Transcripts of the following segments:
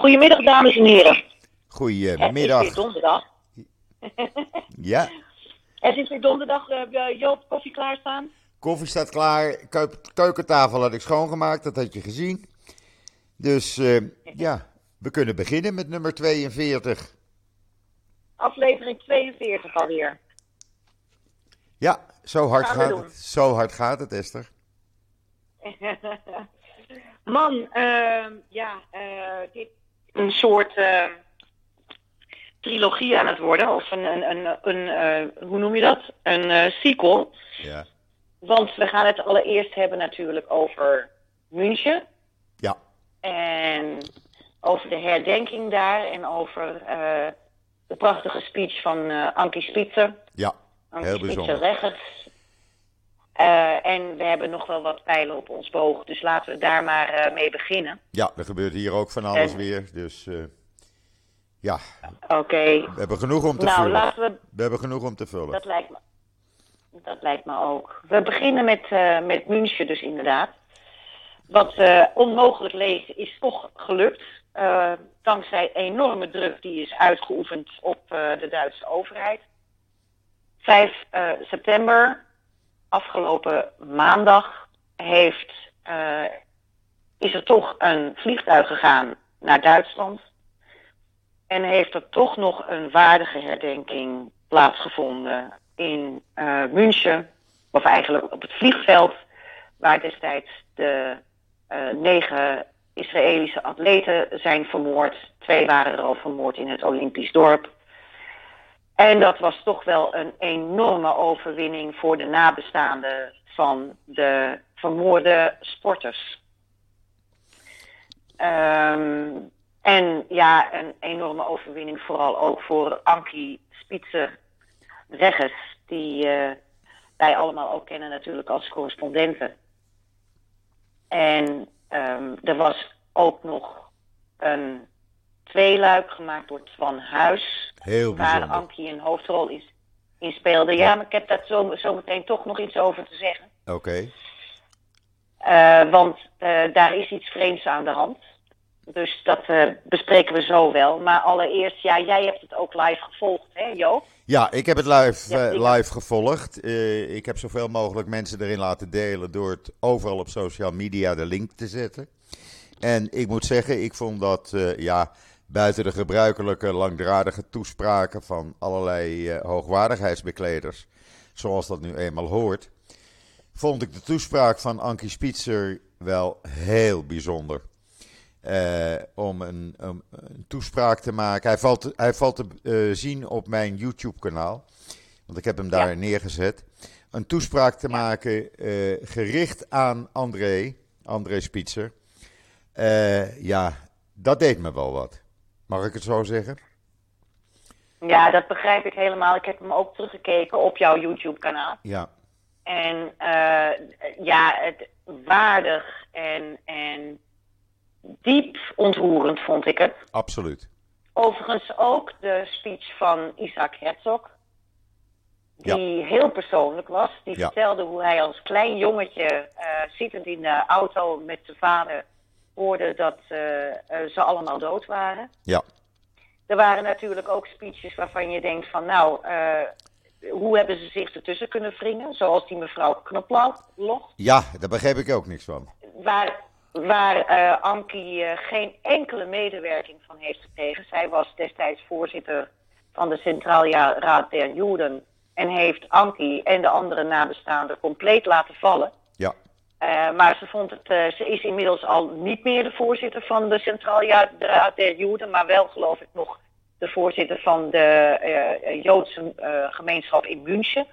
Goedemiddag, dames en heren. Het is Goedemiddag. weer donderdag. Ja, Het is weer donderdag. eh, Joop, koffie klaarstaan? koffie staat klaar. Keu- keukentafel had ik schoongemaakt, dat had je gezien. Dus eh, ja, we kunnen beginnen met nummer 42. Aflevering 42 alweer. Ja, zo hard Gaan gaat het. Zo hard gaat het, Esther. Man, ehm, ja, eh, dit een soort eh, trilogie aan het worden. Of een, een, een, een eh, hoe noem je dat? Een eh, sequel. Ja. Want we gaan het allereerst hebben natuurlijk over München. Ja, En over de herdenking daar en over de prachtige speech van Ankie Spitzer. ja. Ankie Heel Spitzer bijzonder. Reggers. Eh, en we hebben nog wel wat pijlen op ons boog, dus laten we daar maar eh, mee beginnen. Ja, er gebeurt hier ook van alles En- weer. Dus eh, ja, Oké, we hebben genoeg om te nou vullen. laten we, We hebben genoeg om te vullen. dat lijkt me, dat lijkt me ook. We beginnen met, met München dus inderdaad. Wat onmogelijk leek is toch gelukt. dankzij enorme druk die is uitgeoefend op de Duitse overheid. 5 eh, september, afgelopen maandag, heeft, eh, is er toch een vliegtuig gegaan naar Duitsland. En heeft er toch nog een waardige herdenking plaatsgevonden in eh, München. Of eigenlijk op het vliegveld, waar destijds de eh, negen Israëlische atleten zijn vermoord. Twee waren er al vermoord in het Olympisch dorp. En dat was toch wel een enorme overwinning voor de nabestaanden van de vermoorde sporters. Ehm, en ja, een enorme overwinning vooral ook voor Ankie Spitzer Reggers, die eh, wij allemaal ook kennen natuurlijk als correspondenten. En ehm, er was ook nog een tweeluik gemaakt door Twan Huis, Heel waar. Ankie een hoofdrol in, in speelde. Ja, maar ik heb daar zo, zo meteen toch nog iets over te zeggen. Oké. Eh, want eh, daar is iets vreemds aan de hand. Dus dat eh, bespreken we zo wel. Maar allereerst, ja, jij hebt het ook live gevolgd, hè Joop? Ja, ik heb het live, Ja, ik- live gevolgd. Ik heb zoveel mogelijk mensen erin laten delen door het overal op social media de link te zetten. En ik moet zeggen, ik vond dat ja, buiten de gebruikelijke langdradige toespraken van allerlei eh, hoogwaardigheidsbekleders, zoals dat nu eenmaal hoort, vond ik de toespraak van Ankie Spitzer wel heel bijzonder. Eh, om een, een, een toespraak te maken. Hij valt, hij valt te eh, zien op mijn YouTube-kanaal. Want ik heb hem daar Ja. neergezet. Een toespraak te maken gericht aan André, André Spitzer. Ja, dat deed me wel wat. Mag ik het zo zeggen? Ja, dat begrijp ik helemaal. Ik heb hem ook teruggekeken op jouw YouTube-kanaal. Ja, En eh, ja, het waardig en, en diep ontroerend vond ik het. absoluut. Overigens ook de speech van Isaac Herzog. Die heel persoonlijk was. Die Ja. vertelde hoe hij als klein jongetje eh, zittend in de auto met zijn vader dat eh, eh, ze allemaal dood waren. Ja, Er waren natuurlijk ook speeches waarvan je denkt van nou, eh, hoe hebben ze zich ertussen kunnen wringen? Zoals die mevrouw Knoploch, ja daar begreep ik ook niks van. waar, waar Ankie geen enkele medewerking van heeft gekregen. Zij was destijds voorzitter van de Centraal Raad der Joden en heeft Ankie en de andere nabestaanden compleet laten vallen. Ja, Eh, maar ze, vond het, eh, ze is inmiddels al niet meer de voorzitter van de Centraal Raad der Joden, maar wel geloof ik nog de voorzitter van de eh, Joodse gemeenschap in München.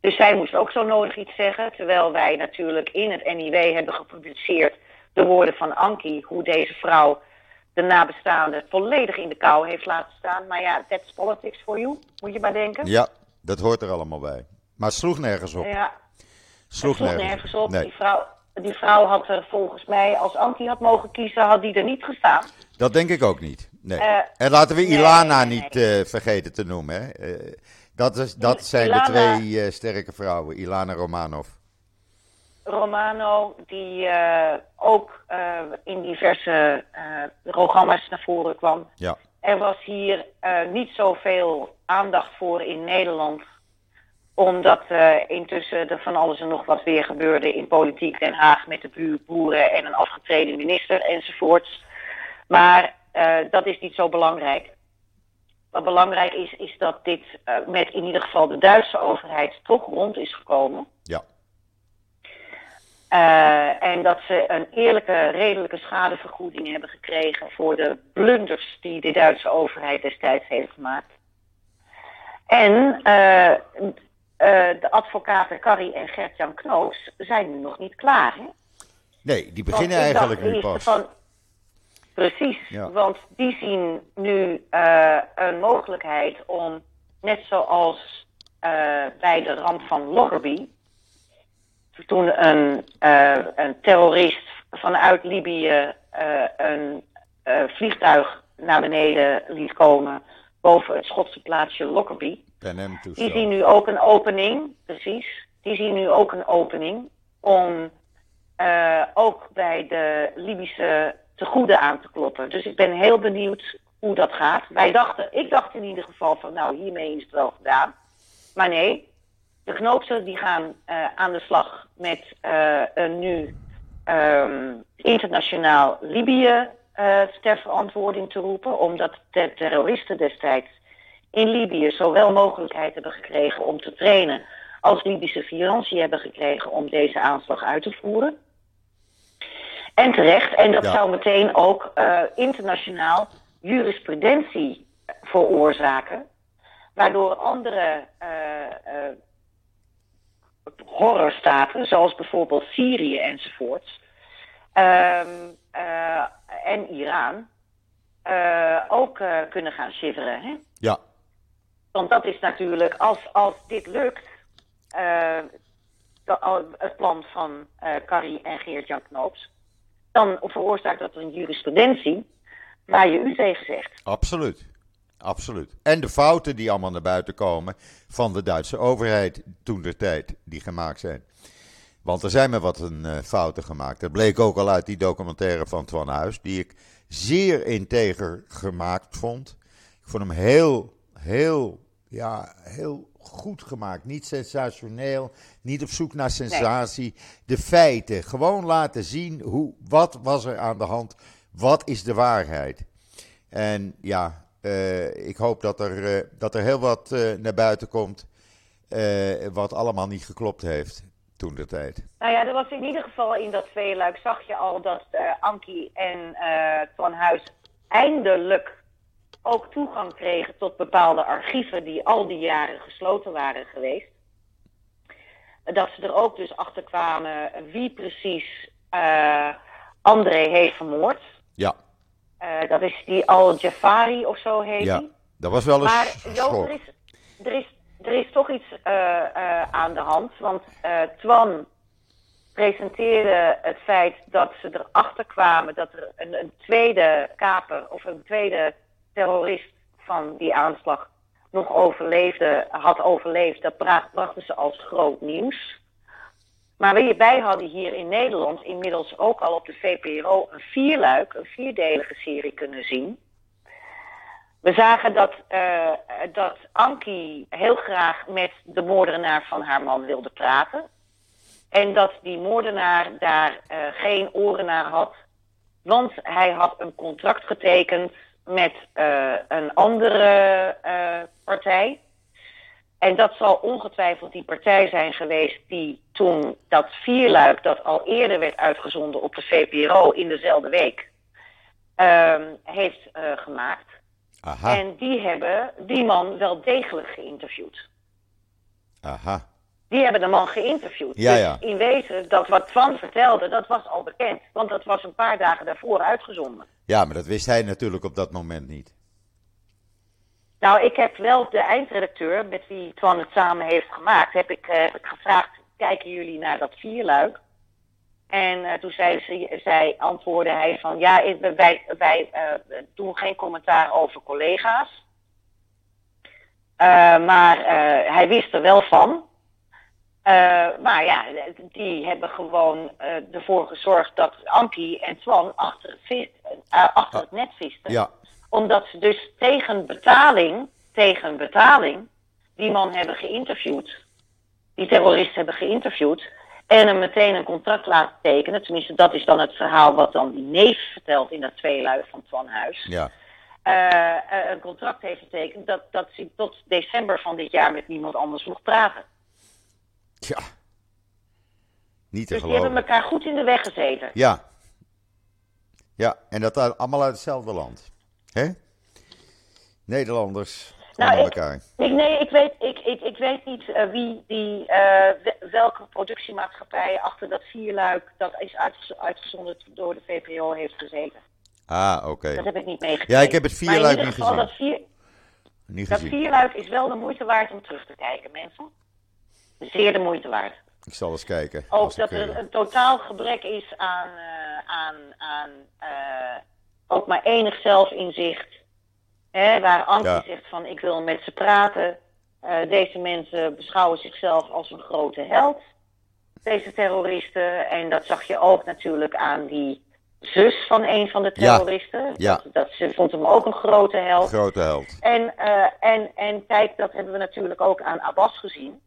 Dus zij moest ook zo nodig iets zeggen, terwijl wij natuurlijk in het NIW hebben gepubliceerd de woorden van Ankie, hoe deze vrouw de nabestaanden volledig in de kou heeft laten staan. Maar ja, that's politics for you, moet je maar denken. ja, dat hoort er allemaal bij. Maar het sloeg nergens op. Ja, Sloeg sloeg nergens, op. Nee. Die, vrouw, die vrouw had er volgens mij, als Ankie had mogen kiezen, had die er niet gestaan. Dat denk ik ook niet. Nee. Eh, en laten we Ilana nee, niet eh, vergeten te noemen. Hè. Eh, dat, is, dat zijn Ilana- de twee sterke vrouwen, Ilana Romanov. Romano, die ook in diverse programma's naar voren kwam. Ja. Er was hier niet zoveel aandacht voor in Nederland omdat uh, intussen er van alles en nog wat weer gebeurde in politiek Den Haag met de buurboeren en een afgetreden minister enzovoorts. Maar uh, dat is niet zo belangrijk. Wat belangrijk is, is dat dit uh, met in ieder geval de Duitse overheid toch rond is gekomen. Ja. en dat ze een eerlijke, redelijke schadevergoeding hebben gekregen voor de blunders die de Duitse overheid destijds heeft gemaakt. En uh, de advocaten Carrie en Gert-Jan Knoops zijn nu nog niet klaar. Hè? Nee, die beginnen eigenlijk nu pas. Van, precies, ja. want die zien nu uh, een mogelijkheid om, net zoals uh, bij de ramp van Lockerbie, toen een, een terrorist vanuit Libië een vliegtuig naar beneden liet komen boven het Schotse plaatsje Lockerbie. Die zien nu ook een opening, precies. Die zien nu ook een opening om uh, ook bij de Libische tegoeden aan te kloppen. Dus ik ben heel benieuwd hoe dat gaat. Wij dachten, ik dacht in ieder geval van nou hiermee is het wel gedaan. Maar nee, de knoopsen die gaan uh, aan de slag met uh, een nu um, internationaal Libië ter verantwoording te roepen. Omdat de terroristen destijds in Libië zowel mogelijkheid hebben gekregen om te trainen als Libische financiën hebben gekregen om deze aanslag uit te voeren. En terecht, en dat zou meteen ook uh, internationaal jurisprudentie veroorzaken, waardoor andere uh, uh, horrorstaten, zoals bijvoorbeeld Syrië enzovoorts, ehm, en Iran, ook kunnen gaan shiveren. Hè? Ja, want dat is natuurlijk, als, als dit lukt, uh, het plan van uh, Carrie en Geert-Jan Knoops, dan veroorzaakt dat een jurisprudentie waar je u tegen zegt. Absoluut. Absoluut. En de fouten die allemaal naar buiten komen van de Duitse overheid toen de tijd die gemaakt zijn. Want er zijn maar wat een, uh, fouten gemaakt. Dat bleek ook al uit die documentaire van Twan Huis, die ik zeer integer gemaakt vond. Ik vond hem heel heel, ja, heel goed gemaakt. Niet sensationeel, niet op zoek naar sensatie. De feiten, gewoon laten zien hoe, wat was er aan de hand, wat is de waarheid. En ja, uh, ik hoop dat er, uh, dat er heel wat uh, naar buiten komt wat allemaal niet geklopt heeft toen de tijd. Nou ja, er was in ieder geval in dat tweeluik, zag je al dat Ankie en Van Huis eindelijk ook toegang kregen tot bepaalde archieven die al die jaren gesloten waren geweest. Dat ze er ook dus achter kwamen wie precies uh, André heeft vermoord. Ja. Uh, dat is die Al-Jafari of zo heet ja. Dat was wel eens Maar er is, er, is, er is toch iets uh, aan de hand. Want Twan presenteerde het feit dat ze erachter kwamen dat er een, een tweede kaper of een tweede terrorist van die aanslag nog overleefde, had overleefd, dat brachten ze als groot nieuws. Maar wij hadden hier in Nederland inmiddels ook al op de VPRO een vierluik, een vierdelige serie kunnen zien. We zagen dat, uh, dat Ankie heel graag met de moordenaar van haar man wilde praten. En dat die moordenaar daar uh, geen oren naar had. Want hij had een contract getekend met uh, een andere uh, partij. En dat zal ongetwijfeld die partij zijn geweest die toen dat vierluik, dat al eerder werd uitgezonden op de VPRO in dezelfde week, uh, heeft uh, gemaakt. Aha. En die hebben die man wel degelijk geïnterviewd. Aha. Die hebben de man geïnterviewd. Ja, dus in wezen, dat wat Twan vertelde, dat was al bekend. Want dat was een paar dagen daarvoor uitgezonden. Ja, maar dat wist hij natuurlijk op dat moment niet. Nou, ik heb wel de eindredacteur, met wie Twan het samen heeft gemaakt, heb ik, uh, heb ik gevraagd, kijken jullie naar dat vierluik? En uh, toen zei ze, zij, antwoordde hij van, ja, wij, wij uh, doen geen commentaar over collega's. maar hij wist er wel van. Maar ja, die hebben gewoon ervoor gezorgd dat Anki en Twan achter het, achter het net visten. Ja. Omdat ze dus tegen betaling, tegen betaling, die man hebben geïnterviewd. Die terroristen hebben geïnterviewd. En hem meteen een contract laten tekenen. Tenminste, dat is dan het verhaal wat dan die neef vertelt in dat tweeluik van Twan Huis. Ja. Een contract heeft getekend dat, dat ze tot december van dit jaar met niemand anders mocht praten. Ja. Niet te dus geloven. die hebben elkaar goed in de weg gezeten. Ja. Ja, en dat allemaal uit hetzelfde land. hè? Nederlanders nou, ik, elkaar. Ik, nee, ik weet, ik, ik, ik weet niet uh, wie die, uh, welke productiemaatschappij achter dat vierluik dat is uitgezonden door de VPO heeft gezeten. Ah, oké. Dat heb ik niet meegekregen. Ja, ik heb het vierluik niet gezien. Dat, vier, niet dat vierluik is wel de moeite waard om terug te kijken, mensen. Zeer de moeite waard. Ik zal eens kijken. Ook dat er een totaal gebrek is aan, uh, aan, aan ook maar enig zelfinzicht Hè, waar Ankie zegt van ik wil met ze praten. Uh, deze mensen beschouwen zichzelf als een grote held. Deze terroristen. En dat zag je ook natuurlijk aan die zus van een van de terroristen. Ja. Dat, dat, ze vond hem ook een grote held. Grote held. En, uh, en, en kijk, dat hebben we natuurlijk ook aan Abbas gezien.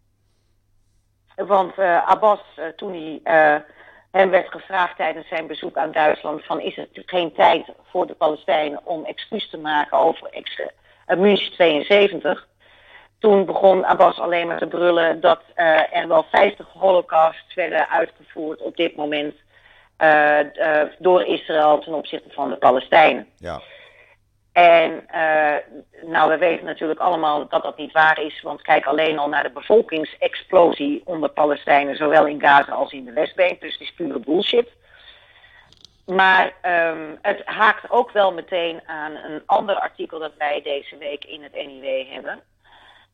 Want uh, Abbas, toen hij hem werd gevraagd tijdens zijn bezoek aan Duitsland: van is het geen tijd voor de Palestijnen om excuus te maken over ex München 72? Toen begon Abbas alleen maar te brullen dat er wel 50 holocausts werden uitgevoerd op dit moment door Israël ten opzichte van de Palestijnen. Ja. En uh, nou, we weten natuurlijk allemaal dat dat niet waar is. Want kijk alleen al naar de bevolkingsexplosie onder Palestijnen, zowel in Gaza als in de Westbank. Dus het is pure bullshit. Maar um, het haakt ook wel meteen aan een ander artikel dat wij deze week in het NIW hebben.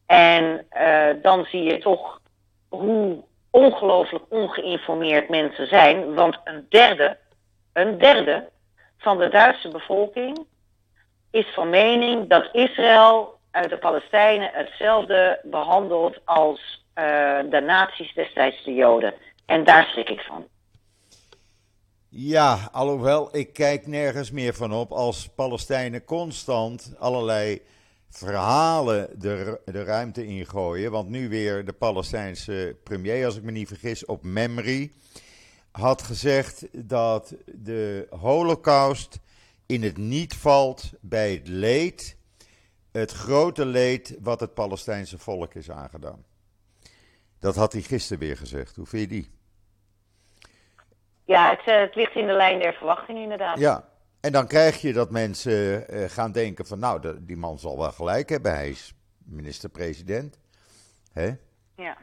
En uh, dan zie je toch hoe ongelooflijk ongeïnformeerd mensen zijn. Want een derde, een derde van de Duitse bevolking is van mening dat Israël uit de Palestijnen hetzelfde behandelt als uh, de nazi's destijds de Joden. En daar schrik ik van. Ja, alhoewel ik kijk nergens meer van op als Palestijnen constant allerlei verhalen de, de ruimte ingooien. Want nu weer de Palestijnse premier, als ik me niet vergis, op Memri had gezegd dat de Holocaust in het niet valt bij het leed, het grote leed wat het Palestijnse volk is aangedaan. Dat had hij gisteren weer gezegd. Hoe vind je die? Ja, het, eh, het ligt in de lijn der verwachting inderdaad. Ja, en dan krijg je dat mensen uh, gaan denken van nou, die man zal wel gelijk hebben. Hij is minister-president. Hè? Ja.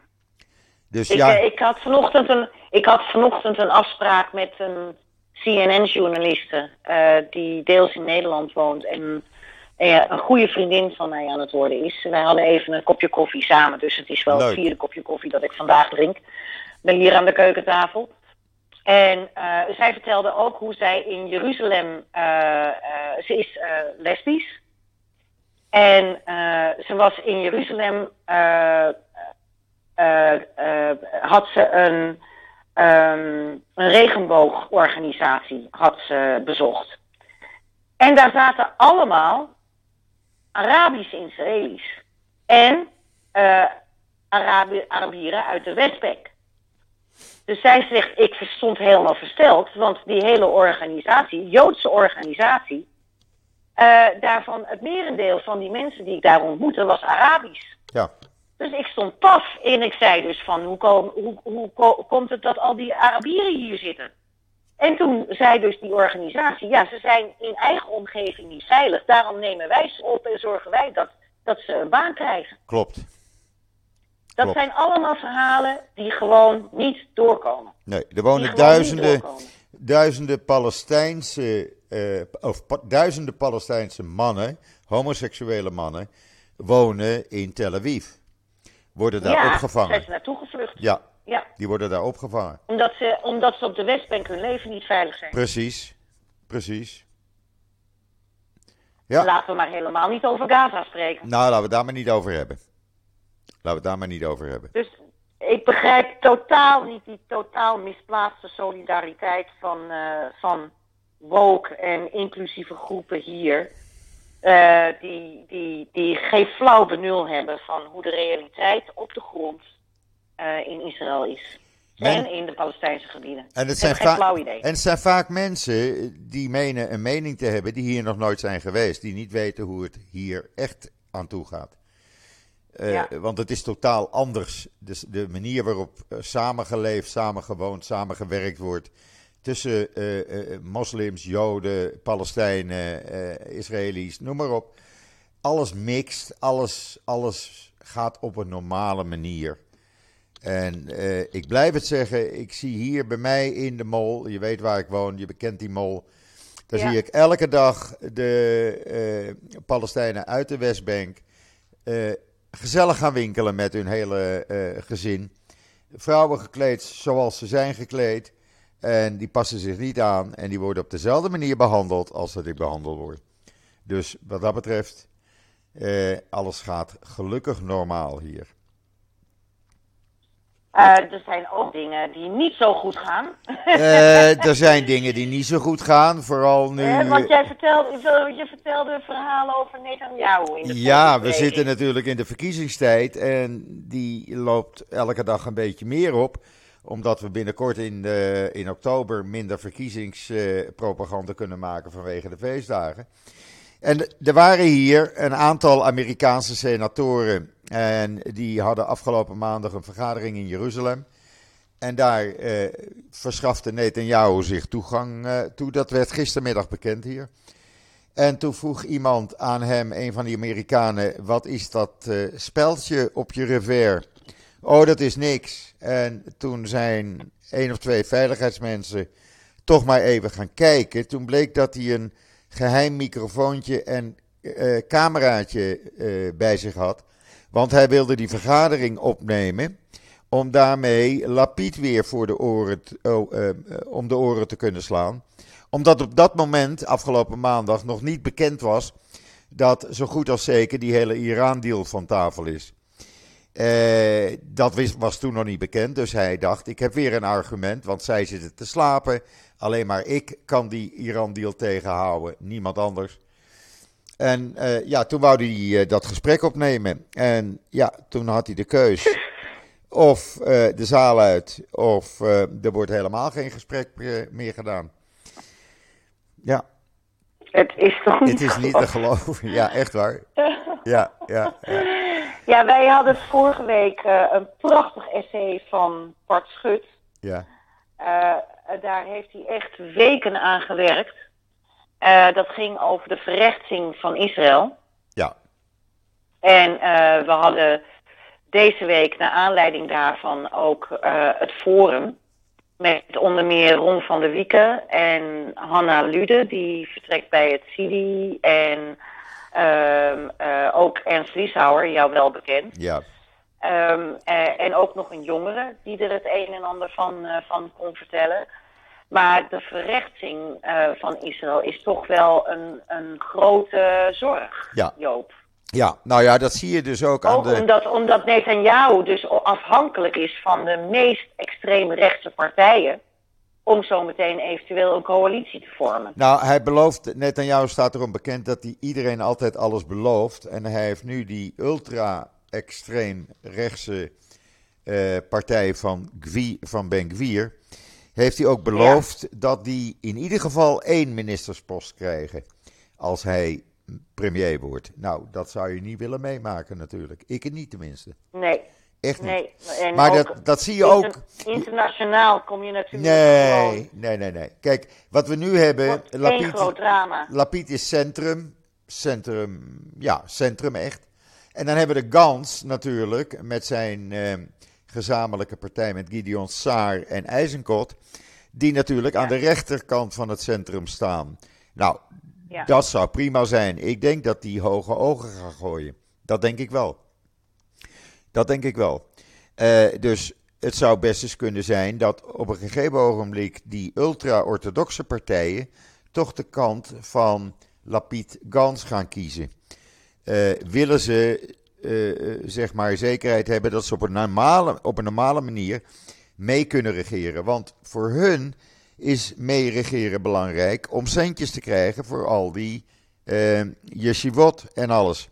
Dus ik, ja. Uh, ik, had vanochtend een, ik had vanochtend een afspraak met een CNN-journaliste, uh, die deels in Nederland woont en een goede vriendin van mij aan het worden is. Wij hadden even een kopje koffie samen, dus het is wel Leuk. het vierde kopje koffie dat ik vandaag drink. Ik ben hier aan de keukentafel. En uh, zij vertelde ook hoe zij in Jeruzalem, ze is lesbisch. En ze was in Jeruzalem, had ze een um, een regenboogorganisatie had bezocht. En daar zaten allemaal Arabische Israëli's en Arabi Arabieren uit de Westbank. Dus zij zegt, ik stond helemaal versteld, want die hele organisatie, Joodse organisatie, uh, daarvan het merendeel van die mensen die ik daar ontmoette was Arabisch. Ja. Dus ik stond paf en ik zei dus van hoe, kom, hoe, hoe, komt het dat al die Arabieren hier zitten? En toen zei dus die organisatie, ja, ze zijn in eigen omgeving niet veilig. Daarom nemen wij ze op en zorgen wij dat, dat ze een baan krijgen. Klopt. Dat Klopt. zijn allemaal verhalen die gewoon niet doorkomen. Nee, er wonen duizenden, duizenden Palestijnse, uh, of pa duizenden Palestijnse mannen, homoseksuele mannen, wonen in Tel Aviv. Worden daar ja, opgevangen. zijn ze naartoe gevlucht. Ja, Ja, die worden daar opgevangen. omdat ze, omdat ze op de Westbank hun leven niet veilig zijn. Precies, precies. Ja, Laten we maar helemaal niet over Gaza spreken. nou laten we daar maar niet over hebben. Laten we het daar maar niet over hebben. Dus, ik begrijp totaal niet die totaal misplaatste solidariteit van, uh, van woke en inclusieve groepen hier. Uh, die, die, die geen flauw benul hebben van hoe de realiteit op de grond uh, in Israël is. En in de Palestijnse gebieden. En het, zijn flauw idee. en het zijn vaak mensen die menen een mening te hebben die hier nog nooit zijn geweest. Die niet weten hoe het hier echt aan toe gaat. Uh, Want het is totaal anders. Dus de manier waarop samengeleefd, samengewoond, samengewerkt wordt. Tussen uh, moslims, joden, Palestijnen, Israëli's, noem maar op. Alles mixt, alles, alles gaat op een normale manier. En ik blijf het zeggen, ik zie hier bij mij in de mol, je weet waar ik woon, je bekent die mol. Daar zie ik elke dag de Palestijnen uit de Westbank gezellig gaan winkelen met hun hele gezin. Vrouwen gekleed zoals ze zijn gekleed. En die passen zich niet aan. En die worden op dezelfde manier behandeld als dat ik behandeld word. Dus wat dat betreft, uh, alles gaat gelukkig normaal hier. Uh, er zijn ook dingen die niet zo goed gaan. Uh, er zijn dingen die niet zo goed gaan, vooral nu... Uh, want jij vertelde, je vertelde verhalen over Netanyahu in de Ja, we zitten natuurlijk in de verkiezingstijd en die loopt elke dag een beetje meer op. Omdat we binnenkort in, de, in oktober minder verkiezingspropaganda kunnen maken vanwege de feestdagen. En er waren hier een aantal Amerikaanse senatoren. En die hadden afgelopen maandag een vergadering in Jeruzalem. En daar eh, verschafte Netanyahu zich toegang eh, toe. Dat werd gistermiddag bekend hier. En toen vroeg iemand aan hem, een van die Amerikanen, wat is dat uh, speldje op je revers? Oh, dat is niks. En toen zijn één of twee veiligheidsmensen toch maar even gaan kijken. Toen bleek dat hij een geheim microfoontje en uh, cameraatje uh, bij zich had. Want hij wilde die vergadering opnemen om daarmee Lapid weer voor de oren, oh, uh, om de oren te kunnen slaan. Omdat op dat moment, afgelopen maandag, nog niet bekend was dat zo goed als zeker die hele Iran-deal van tafel is. Uh, dat was toen nog niet bekend, dus hij dacht: ik heb weer een argument, want zij zitten te slapen. Alleen maar ik kan die Iran-deal tegenhouden, niemand anders. En uh, ja, toen wou hij uh, dat gesprek opnemen. En ja, toen had hij de keus. Of de zaal uit, of er wordt helemaal geen gesprek meer gedaan. Ja. Het is toch niet Het is niet te geloven. Ja, echt waar. Ja, ja, ja. Ja, wij hadden vorige week een prachtig essay van Bart Schut. Ja. daar heeft hij echt weken aan gewerkt. Uh, dat ging over de verrechtsing van Israël. Ja. En we hadden deze week, naar aanleiding daarvan, ook het forum. Met onder meer Ron van der Wieken en Hanna Lude, die vertrekt bij het CIDI. En ehm, ook Ernst Lieshauer, jou wel bekend. Ja. Um, en ook nog een jongere die er het een en ander van, van kon vertellen. Maar de verrechtsing van Israël is toch wel een, een grote zorg, ja. Joop. Ja, nou ja, dat zie je dus ook, aan de... Omdat, omdat Netanyahu dus afhankelijk is van de meest extreem rechtse partijen om zo meteen eventueel een coalitie te vormen. Nou, hij belooft, Netanyahu staat erom bekend dat hij iedereen altijd alles belooft. En hij heeft nu die ultra-extreem rechtse uh, partij van, van Ben Gvir heeft hij ook beloofd dat die in ieder geval één ministerspost krijgen als hij premier wordt. Nou, dat zou je niet willen meemaken natuurlijk. Ik niet tenminste. Nee. Echt niet. Nee. Maar dat, dat zie je ook. Internationaal kom je natuurlijk. Nee, nee, nee, nee. Kijk, wat we nu hebben. Lapid, groot drama. Is centrum. Centrum, ja, centrum echt. En dan hebben we de Gans natuurlijk met zijn. Eh, gezamenlijke partij met Gideon Saar en IJzenkot, die natuurlijk aan de rechterkant van het centrum staan. Nou, ja. dat zou prima zijn. Ik denk dat die hoge ogen gaan gooien. Dat denk ik wel. Dat denk ik wel. Uh, dus het zou best eens kunnen zijn dat op een gegeven ogenblik die ultra-orthodoxe partijen toch de kant van Lapid Gans gaan kiezen. Uh, willen ze zeg maar zekerheid hebben dat ze op een, normale, op een normale manier mee kunnen regeren. Want voor hun is mee regeren belangrijk om centjes te krijgen voor al die uh, yeshivot en alles.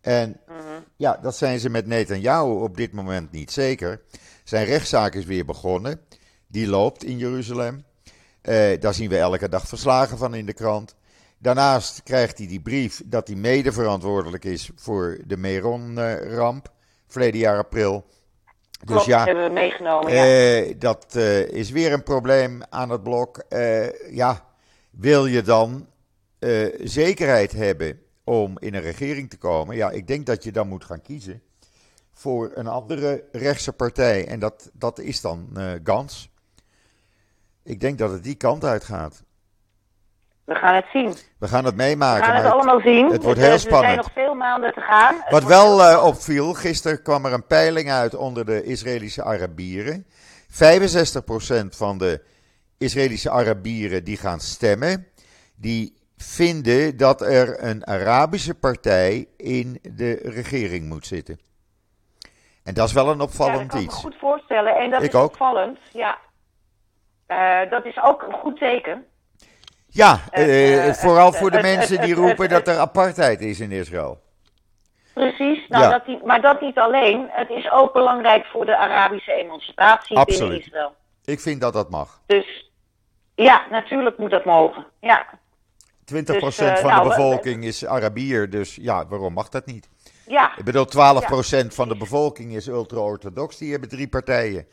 En. Ja, dat zijn ze met Netanyahu op dit moment niet zeker. Zijn rechtszaak is weer begonnen. Die loopt in Jeruzalem. Uh, daar zien we elke dag verslagen van in de krant. Daarnaast krijgt hij die brief dat hij mede verantwoordelijk is voor de Meron-ramp, verleden jaar april. Dus ja, hebben we meegenomen. Ja. Uh, dat uh, is weer een probleem aan het blok. Ja, wil je dan zekerheid hebben om in een regering te komen? Ja, ik denk dat je dan moet gaan kiezen voor een andere rechtse partij. En dat, dat is dan Gans. Ik denk dat het die kant uit gaat. We gaan het zien. We gaan het meemaken. We gaan het allemaal zien. Het wordt heel spannend. Er zijn nog veel maanden te gaan. Wat wel uh, opviel, gisteren kwam er een peiling uit onder de Israëlische Arabieren. 65% van de Israëlische Arabieren die gaan stemmen, die vinden dat er een Arabische partij in de regering moet zitten. En dat is wel een opvallend ja, iets. Ik kan me goed voorstellen. En dat ik is ook. opvallend. Ja. Uh, dat is ook een goed teken. Ja, uh, vooral voor de mensen die roepen dat er apartheid is in Israël. Precies, nou, dat niet, maar dat niet alleen. Het is ook belangrijk voor de Arabische emancipatie Absoluut. binnen Israël. Ik vind dat dat mag. Dus ja, natuurlijk moet dat mogen. Ja. 20% dus, uh, van nou, de bevolking is Arabier, dus ja, waarom mag dat niet? Ja. Ik bedoel, 12% van de bevolking is ultra-orthodox. Die hebben drie partijen.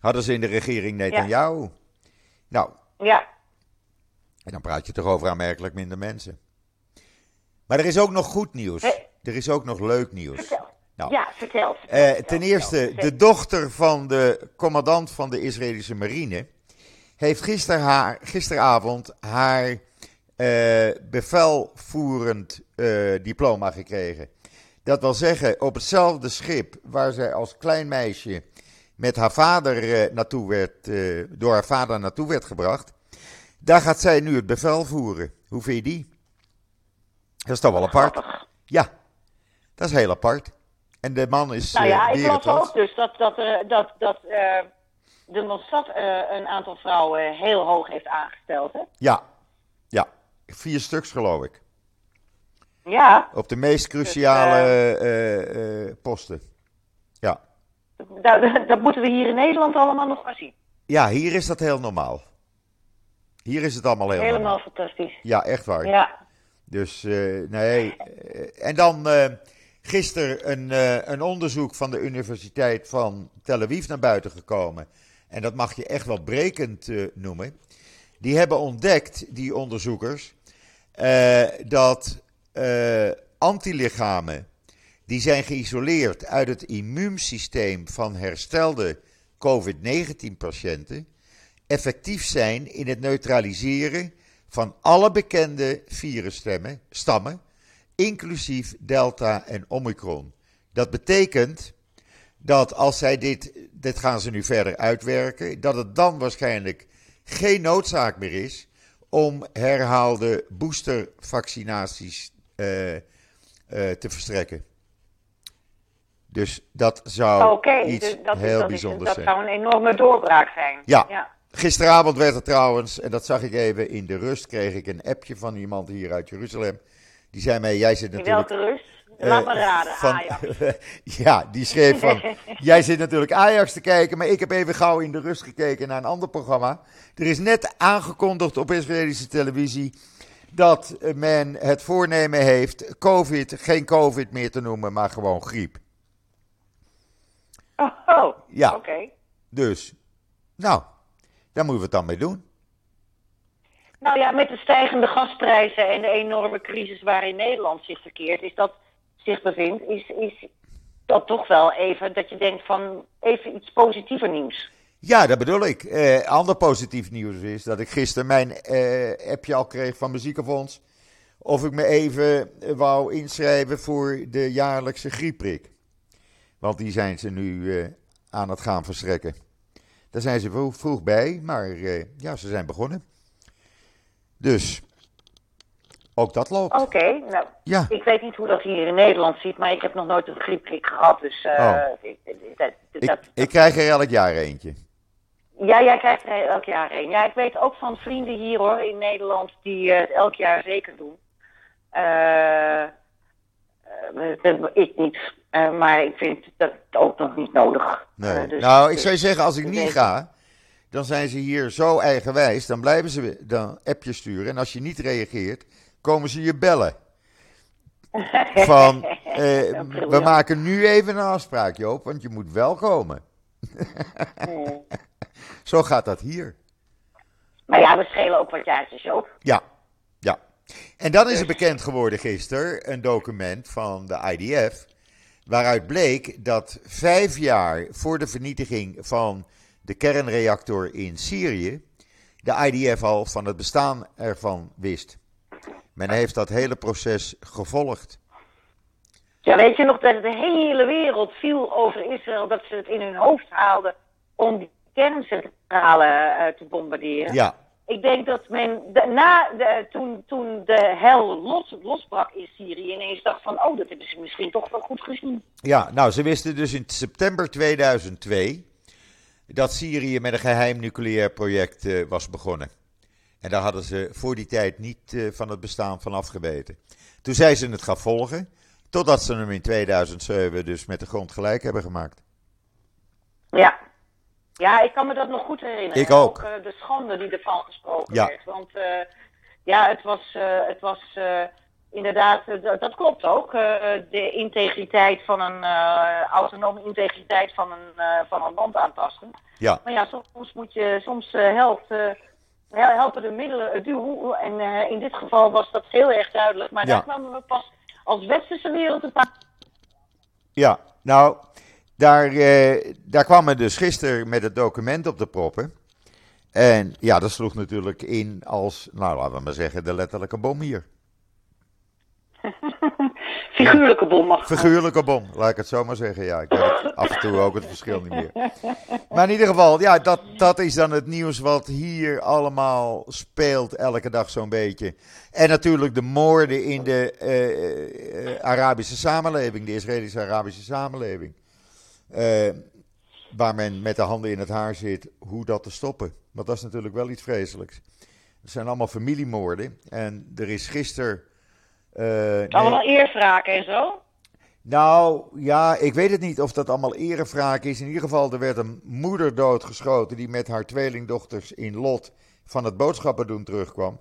Hadden ze in de regering Netanyahu. Ja. Nou. Ja. En dan praat je toch over aanmerkelijk minder mensen. Maar er is ook nog goed nieuws. Er is ook nog leuk nieuws. Vertel. Nou, ja, vertel. Eh, ten eerste, de dochter van de commandant van de Israëlische marine heeft gister haar, gisteravond haar uh, bevelvoerend uh, diploma gekregen. Dat wil zeggen, op hetzelfde schip waar zij als klein meisje met haar vader naartoe werd, door haar vader naartoe werd gebracht, daar gaat zij nu het bevel voeren. Hoe vind je die? Dat is toch wel apart? Ja, dat is heel apart. En de man is. Nou ja, ik las ook dus dat, dat, dat, dat de Mossad een aantal vrouwen heel hoog heeft aangesteld. Hè? Ja. Vier stuks geloof ik. Ja. Op de meest dus, cruciale posten. Ja. Dat, dat moeten we hier in Nederland allemaal nog maar zien. Ja, hier is dat heel normaal. Hier is het allemaal heel Helemaal fantastisch. Ja, echt waar. Ja. Dus nee. En dan gisteren een, uh, een onderzoek van de Universiteit van Tel Aviv naar buiten gekomen. En dat mag je echt wel brekend noemen. Die hebben ontdekt, die onderzoekers, dat antilichamen die zijn geïsoleerd uit het immuunsysteem van herstelde COVID-19-patiënten effectief zijn in het neutraliseren van alle bekende virusstammen, inclusief Delta en Omicron. Dat betekent dat als zij dit, dit gaan ze nu verder uitwerken, dat het dan waarschijnlijk geen noodzaak meer is om herhaalde boostervaccinaties uh, uh, te verstrekken. Dus dat zou iets dus dat, heel bijzonders zijn. Dat zou een enorme doorbraak zijn. Ja. ja. Gisteravond werd er trouwens, en dat zag ik even in de rust, kreeg ik een appje van iemand hier uit Jeruzalem. Die zei mij, jij zit natuurlijk... In welke rust? Laat uh, raden, van, Ajax. ja, die schreef van, jij zit natuurlijk Ajax te kijken, maar ik heb even gauw in de rust gekeken naar een ander programma. Er is net aangekondigd op Israëlische televisie dat men het voornemen heeft COVID, geen COVID meer te noemen, maar gewoon griep. Oh, oh. ja. oké. Dus, nou, daar moeten we het dan mee doen. Nou ja, met de stijgende gasprijzen en de enorme crisis waarin Nederland zich verkeert, is dat zich bevindt, is, is dat toch wel even dat je denkt van even iets positiever nieuws. Ja, dat bedoel ik. Eh, ander positief nieuws is dat ik gisteren mijn eh, appje al kreeg van Muziekenfonds. Of ik me even wou inschrijven voor de jaarlijkse griepprik. Want die zijn ze nu eh, aan het gaan verstrekken. Daar zijn ze vroeg, vroeg bij, maar ja, ze zijn begonnen. Dus, Ook dat loopt. Oké, nou, Ja. ik weet niet hoe dat hier in Nederland ziet, maar ik heb nog nooit een griepkrik gehad. Dus eh, Oh. ik- dat, Ik, dat, ik krijg er elk jaar eentje. Ja, jij krijgt er elk jaar een. Ja, ik weet ook van vrienden hier hoor, in Nederland, die eh, het elk jaar zeker doen. Eh, ik niet. Maar ik vind dat ook nog niet nodig. Nee. Dus- nou, ik zou je zeggen, als ik niet ga, dan zijn ze hier zo eigenwijs. Dan blijven ze dan appjes sturen. En als je niet reageert, komen ze je bellen. Van, eh, we maken nu even een afspraak, Joop, want je moet wel komen. Zo gaat dat hier. Maar ja, we schelen ook wat jaartjes ook. Ja, ja. En dan is er bekend geworden gisteren een document van de IDF. Waaruit bleek dat vijf jaar voor de vernietiging van de kernreactor in Syrië. de IDF al van het bestaan ervan wist. Men heeft dat hele proces gevolgd. Ja, weet je nog dat de hele wereld viel over Israël, dat ze het in hun hoofd haalden om die kerncentrale eh, te bombarderen? Ja, Ik denk dat men de- na de, toen, toen de hel los, losbrak in Syrië ineens dacht van, oh, dat hebben ze misschien toch wel goed gezien. Ja, nou, ze wisten dus in september 2002 dat Syrië met een geheim nucleair project eh, was begonnen. En daar hadden ze voor die tijd niet eh, van het bestaan van afgeweten. Toen zijn ze het gaan volgen, totdat ze hem in 2007 dus met de grond gelijk hebben gemaakt. Ja. Ja, ik kan me dat nog goed herinneren. Ik ook. eh, de schande die ervan gesproken Ja. werd. Want eh, ja, het was, het was inderdaad, dat, klopt ook. de integriteit van een, autonome integriteit van een, van een land aantasten. Ja, Maar ja, soms moet je, soms helpt, eh, hel- helpen de middelen het duw. En eh, in dit geval was dat heel erg duidelijk. Maar Ja. daar kwamen we pas als westerse wereld een paar ja. nou, daar, eh, daar kwam men dus gisteren met het document op de proppen. En ja, dat sloeg natuurlijk in als, nou laten we maar zeggen, de letterlijke bom hier. figuurlijke bom mag Figuurlijke bom, laat ik het zo maar zeggen. Ja, ik het af en toe ook het verschil niet meer. Maar in ieder geval, ja, dat, dat is dan het nieuws wat hier allemaal speelt, elke dag zo'n beetje. En natuurlijk de moorden in de eh, eh, Arabische samenleving, de Israëlische-Arabische samenleving. Eh, waar men met de handen in het haar zit, hoe dat te stoppen. Want dat is natuurlijk wel iets vreselijks. Het zijn allemaal familiemoorden. En er is gisteren. Eh, nee- Allemaal eerwraken en zo. nou, ja, ik weet het niet of dat allemaal erewraak is. In ieder geval, er werd een moeder doodgeschoten die met haar tweelingdochters in Lot van het boodschappen doen terugkwam.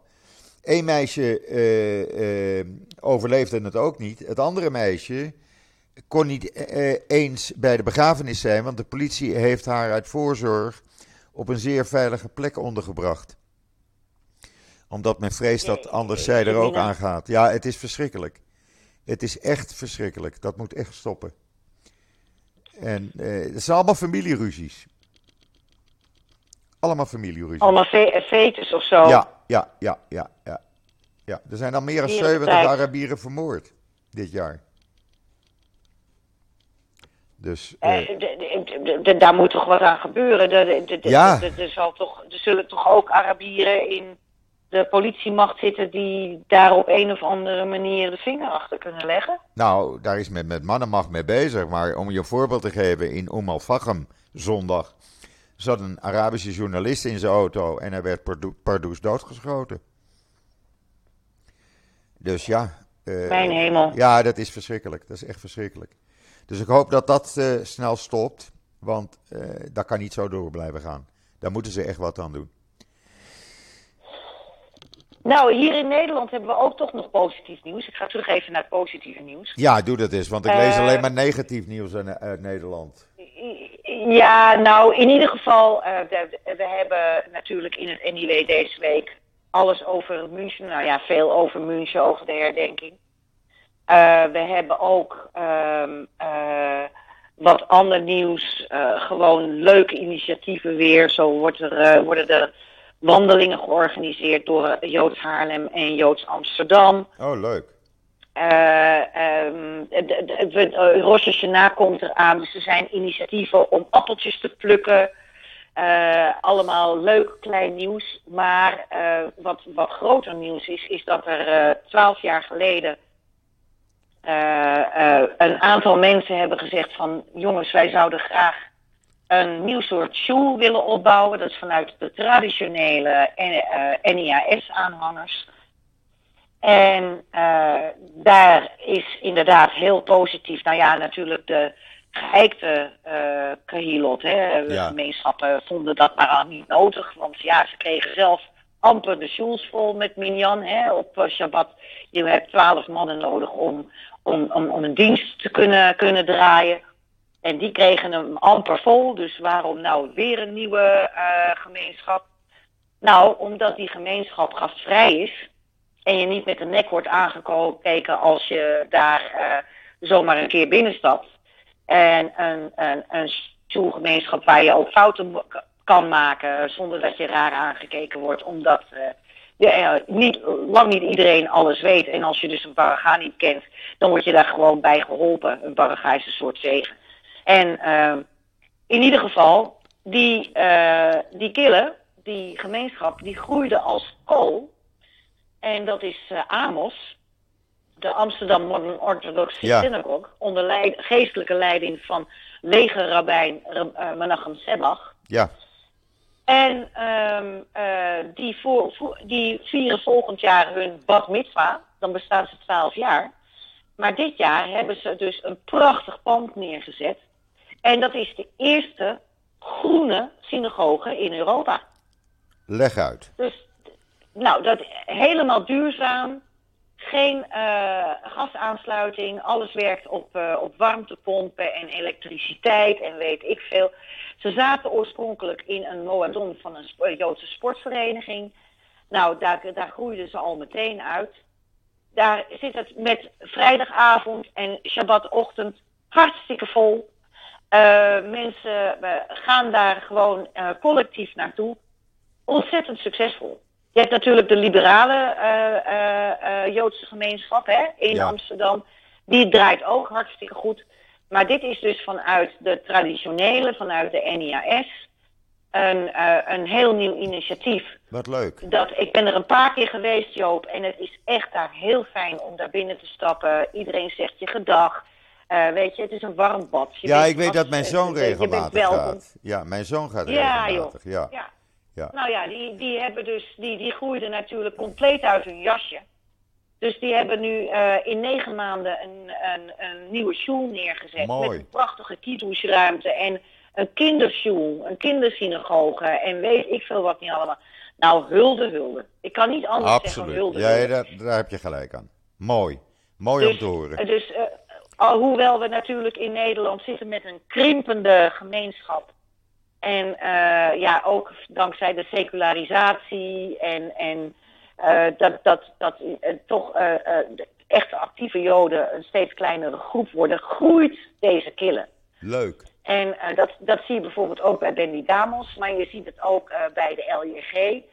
Eén meisje eh, eh, overleefde het ook niet. Het andere meisje kon niet eens bij de begrafenis zijn, want de politie heeft haar uit voorzorg op een zeer veilige plek ondergebracht. Omdat men vreest dat anders zij er ook aan gaat. Ja, het is verschrikkelijk. Het is echt verschrikkelijk. Dat moet echt stoppen. En eh, het zijn allemaal familieruzies. Allemaal familieruzies. Allemaal fe fetus of zo. Ja, ja, ja, ja, ja. ja. Er zijn al meer dan Heerlijke 70 tijd. Arabieren vermoord dit jaar. Dus, eh, Eh, daar moet toch wat aan gebeuren. Ja. Er, zal toch, er zullen toch ook Arabieren in de politiemacht zitten die daar op een of andere manier de vinger achter kunnen leggen? nou, daar is men met mannenmacht mee bezig. Maar om je een voorbeeld te geven, in Umm al-Fachem zondag zat een Arabische journalist in zijn auto en hij werd pardo- pardoes doodgeschoten. Dus ja. eh, Mijn hemel. Ja, dat is verschrikkelijk. Dat is echt verschrikkelijk. Dus ik hoop dat dat eh, snel stopt. Want eh, dat kan niet zo door blijven gaan. Daar moeten ze echt wat aan doen. Nou, hier in Nederland hebben we ook toch nog positief nieuws. Ik ga terug even naar het positieve nieuws. Ja, doe dat eens. Want ik lees Eh, alleen maar negatief nieuws uit, uit Nederland. Ja, nou, in ieder geval, eh, we hebben natuurlijk in het NIW deze week alles over München. Nou ja, veel over München, over de herdenking. Eh, we hebben ook ehm, eh, wat ander nieuws. eh, gewoon leuke initiatieven weer. Zo wordt er, eh, worden er wandelingen georganiseerd door Joods Haarlem en Joods Amsterdam. Oh, leuk. Eh, eh, Rosh Hashanah komt eraan, dus er zijn initiatieven om appeltjes te plukken. allemaal leuk klein nieuws. Maar wat, wat groter nieuws is, is dat er twaalf jaar geleden een aantal mensen hebben gezegd van jongens, wij zouden graag een nieuw soort shoe willen opbouwen. Dat is vanuit de traditionele NIAS-aanhangers. En uh, daar is inderdaad heel positief, nou ja, natuurlijk de geëikte uh, Kahilot, hè. Ja. Gemeenschappen vonden dat maar al niet nodig, want ja, ze kregen zelf amper de shoes vol met Minyan, hè, op uh, Shabbat. Je hebt twaalf mannen nodig om, om, om, om een dienst te kunnen, kunnen draaien. En die kregen hem amper vol, dus waarom nou weer een nieuwe uh, gemeenschap? Nou, omdat die gemeenschap gastvrij is en je niet met de nek wordt aangekeken als je daar uh, zomaar een keer binnenstapt. En een, een, een waar je ook fouten kan maken zonder dat je raar aangekeken wordt, omdat ja, niet, lang niet iedereen alles weet. En als je dus een paraga niet kent, dan word je daar gewoon bij geholpen. Een paraga soort zegen. En uh, in ieder geval, die, uh, die killen, die gemeenschap, die groeide als kool. En dat is uh, Amos, de Amsterdam Modern Orthodox ja. Synagogue, onder leid, geestelijke leiding van legerrabbijn uh, Menachem Sebach. Ja. En um, die, voor, voor, die vieren volgend jaar hun Bad Mitzwa, dan bestaan ze twaalf jaar. Maar dit jaar hebben ze dus een prachtig pand neergezet. En dat is de eerste groene synagoge in Europa. Leg uit. Dus, nou, dat helemaal duurzaam. Geen uh, gasaansluiting. Alles werkt op, uh, op warmtepompen en elektriciteit en weet ik veel. Ze zaten oorspronkelijk in een moadon van een Joodse sportvereniging. Nou, daar, daar groeiden ze al meteen uit. Daar zit het met vrijdagavond en shabbatochtend hartstikke vol. Uh, mensen gaan daar gewoon uh, collectief naartoe. Ontzettend succesvol. Je hebt natuurlijk de liberale uh, Joodse gemeenschap hè, in ja. Amsterdam. Die draait ook hartstikke goed. Maar dit is dus vanuit de traditionele, vanuit de NIAS, een, een heel nieuw initiatief. Wat leuk. Dat, ik ben er een paar keer geweest, Joop, en het is echt daar heel fijn om daar binnen te stappen. Iedereen zegt je gedag. Uh, weet je, het is een warm bad. Je ja, ik weet dat mijn zoon regelmatig gaat. Ja, mijn zoon gaat ja, regelmatig. Joh. Ja, ja. ja. Nou ja, die, die hebben dus, die, die groeiden natuurlijk compleet uit hun jasje. Dus die hebben nu uh, in negen maanden een, een, een nieuwe school neergezet. Mooi. Met een prachtige kiedoesruimte en een kinderschool, een kindersynagoge en weet ik veel wat niet allemaal. Nou, hulde, hulde. Ik kan niet anders Absoluut. zeggen hulde. Ja, daar, daar heb je gelijk aan. Mooi. Mooi dus, om te horen. Dus uh, Alhoewel we natuurlijk in Nederland zitten met een krimpende gemeenschap. En uh, ja, ook dankzij de secularisatie en, en uh, dat, dat, dat uh, toch de echte actieve Joden een steeds kleinere groep worden, groeit deze killen. Leuk. En dat, dat zie je bijvoorbeeld ook bij Bendy Damos, maar je ziet het ook bij de LJG.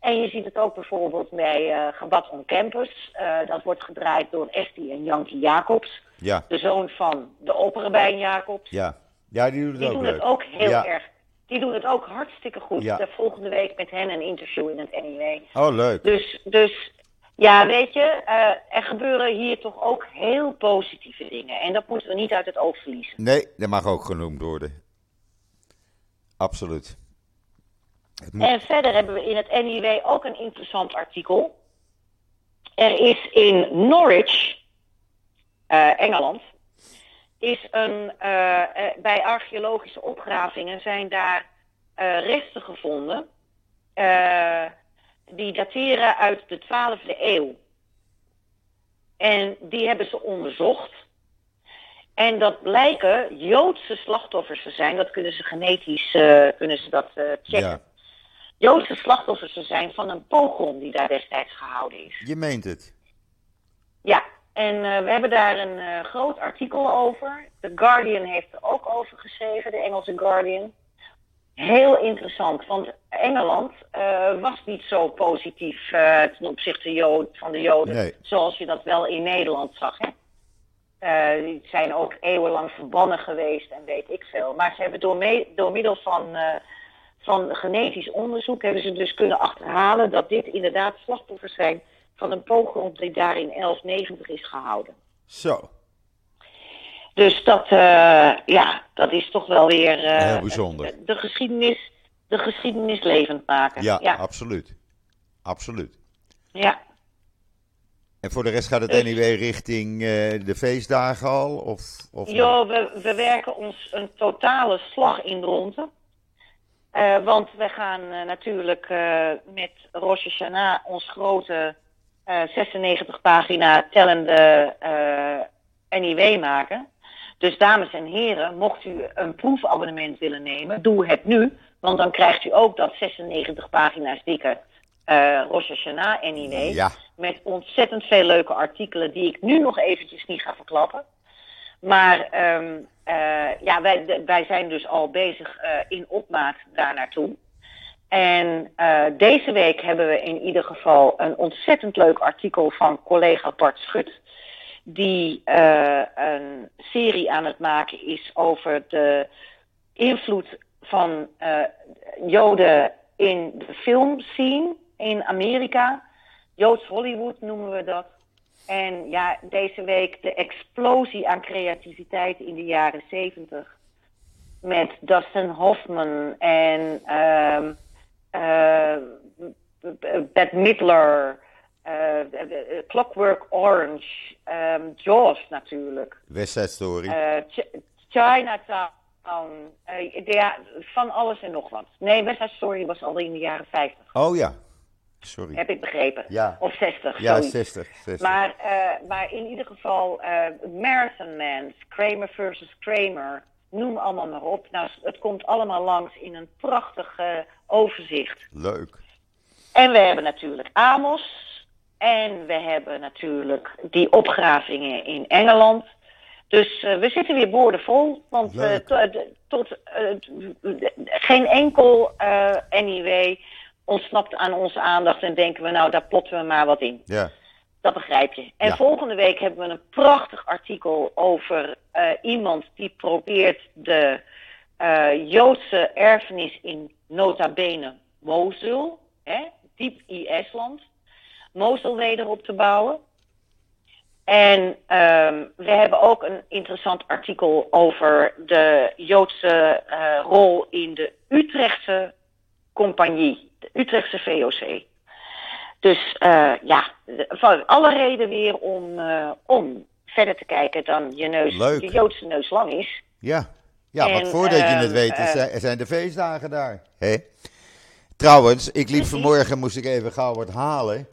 En je ziet het ook bijvoorbeeld bij Gebad on Campus. Dat wordt gedraaid door Esti en Jankie Jacobs. Ja. De zoon van de opperbijn Jacobs. Ja. ja, die doen het die ook doen leuk. Het ook heel ja. erg. Die doen het ook hartstikke goed. Ja. De volgende week met hen een interview in het NIW. Oh, leuk. Dus, dus ja, weet je, uh, er gebeuren hier toch ook heel positieve dingen. En dat moeten we niet uit het oog verliezen. Nee, dat mag ook genoemd worden. Absoluut. Moet... En verder hebben we in het NIW ook een interessant artikel. Er is in Norwich, Engeland, is een, uh, bij archeologische opgravingen zijn daar resten gevonden. die dateren uit de 12e eeuw. En die hebben ze onderzocht. En dat blijken Joodse slachtoffers te zijn. Dat kunnen ze genetisch kunnen ze dat, checken. Ja. Joodse slachtoffers te zijn van een pogrom die daar destijds gehouden is. Je meent het. Ja, en uh, we hebben daar een uh, groot artikel over. The Guardian heeft er ook over geschreven, de Engelse Guardian. Heel interessant, want Engeland uh, was niet zo positief ten opzichte Jood, van de Joden, nee. zoals je dat wel in Nederland zag. Hè? die zijn ook eeuwenlang verbannen geweest en weet ik veel. Maar ze hebben door, me door middel van van genetisch onderzoek hebben ze dus kunnen achterhalen dat dit inderdaad slachtoffers zijn van een pogrom die daar in 1190 is gehouden. Zo. Dus dat, uh, ja, dat is toch wel weer uh, heel bijzonder. De, geschiedenis, de geschiedenis levend maken. Ja, ja, absoluut. Absoluut. Ja. En voor de rest gaat het dus, anyway richting uh, de feestdagen al? Of, of jo, we, we werken ons een totale slag in de ronde. want we gaan natuurlijk met Rosh Hashanah ons grote 96 pagina tellende NIW maken. Dus dames en heren, mocht u een proefabonnement willen nemen, doe het nu. Want dan krijgt u ook dat 96 pagina's dikke uh, Rosh Hashanah NIW. Ja. Met ontzettend veel leuke artikelen die ik nu nog eventjes niet ga verklappen. Maar um, uh, ja, wij, wij zijn dus al bezig uh, in opmaat daar naartoe. En uh, deze week hebben we in ieder geval een ontzettend leuk artikel van collega Bart Schut die uh, een serie aan het maken is over de invloed van uh, Joden in de filmscene in Amerika. Joods Hollywood noemen we dat. En ja, deze week de explosie aan creativiteit in de jaren zeventig. Met Dustin Hoffman en uh, Bette Midler. Uh, Clockwork Orange, um, Jaws natuurlijk. West Side Story. Uh, Ch Chinatown, uh, ja, van alles en nog wat. Nee, West Side Story was al in de jaren 50. Oh ja, sorry. Heb ik begrepen. Ja. Of 60, Ja, 60. 60. Maar, maar in ieder geval, Marathon Man, Kramer versus Kramer, noem allemaal maar op. Nou, het komt allemaal langs in een prachtig overzicht. Leuk. En we hebben natuurlijk Amos, en we hebben natuurlijk die opgravingen in Engeland. Dus uh, we zitten weer boordevol. Want uh, tot geen enkel NIW ontsnapt aan onze aandacht. En denken we, nou, daar plotten we maar wat in. Ja. Dat begrijp je. En Ja. volgende week hebben we een prachtig artikel over iemand die probeert de Joodse erfenis in nota bene Mosul, hè, diep IS-land, Mosul weder op te bouwen. En um, we hebben ook een interessant artikel over de Joodse uh, rol in de Utrechtse compagnie, de Utrechtse VOC. Dus uh, ja, van alle reden weer om, uh, om verder te kijken dan je neus, Leuk. je Joodse neus lang is. Ja, ja En, want voordat je ehm, het weet, is- eh, zijn- zijn de feestdagen daar. Hè? Trouwens, ik liep vanmorgen, moest ik even gauw wat halen.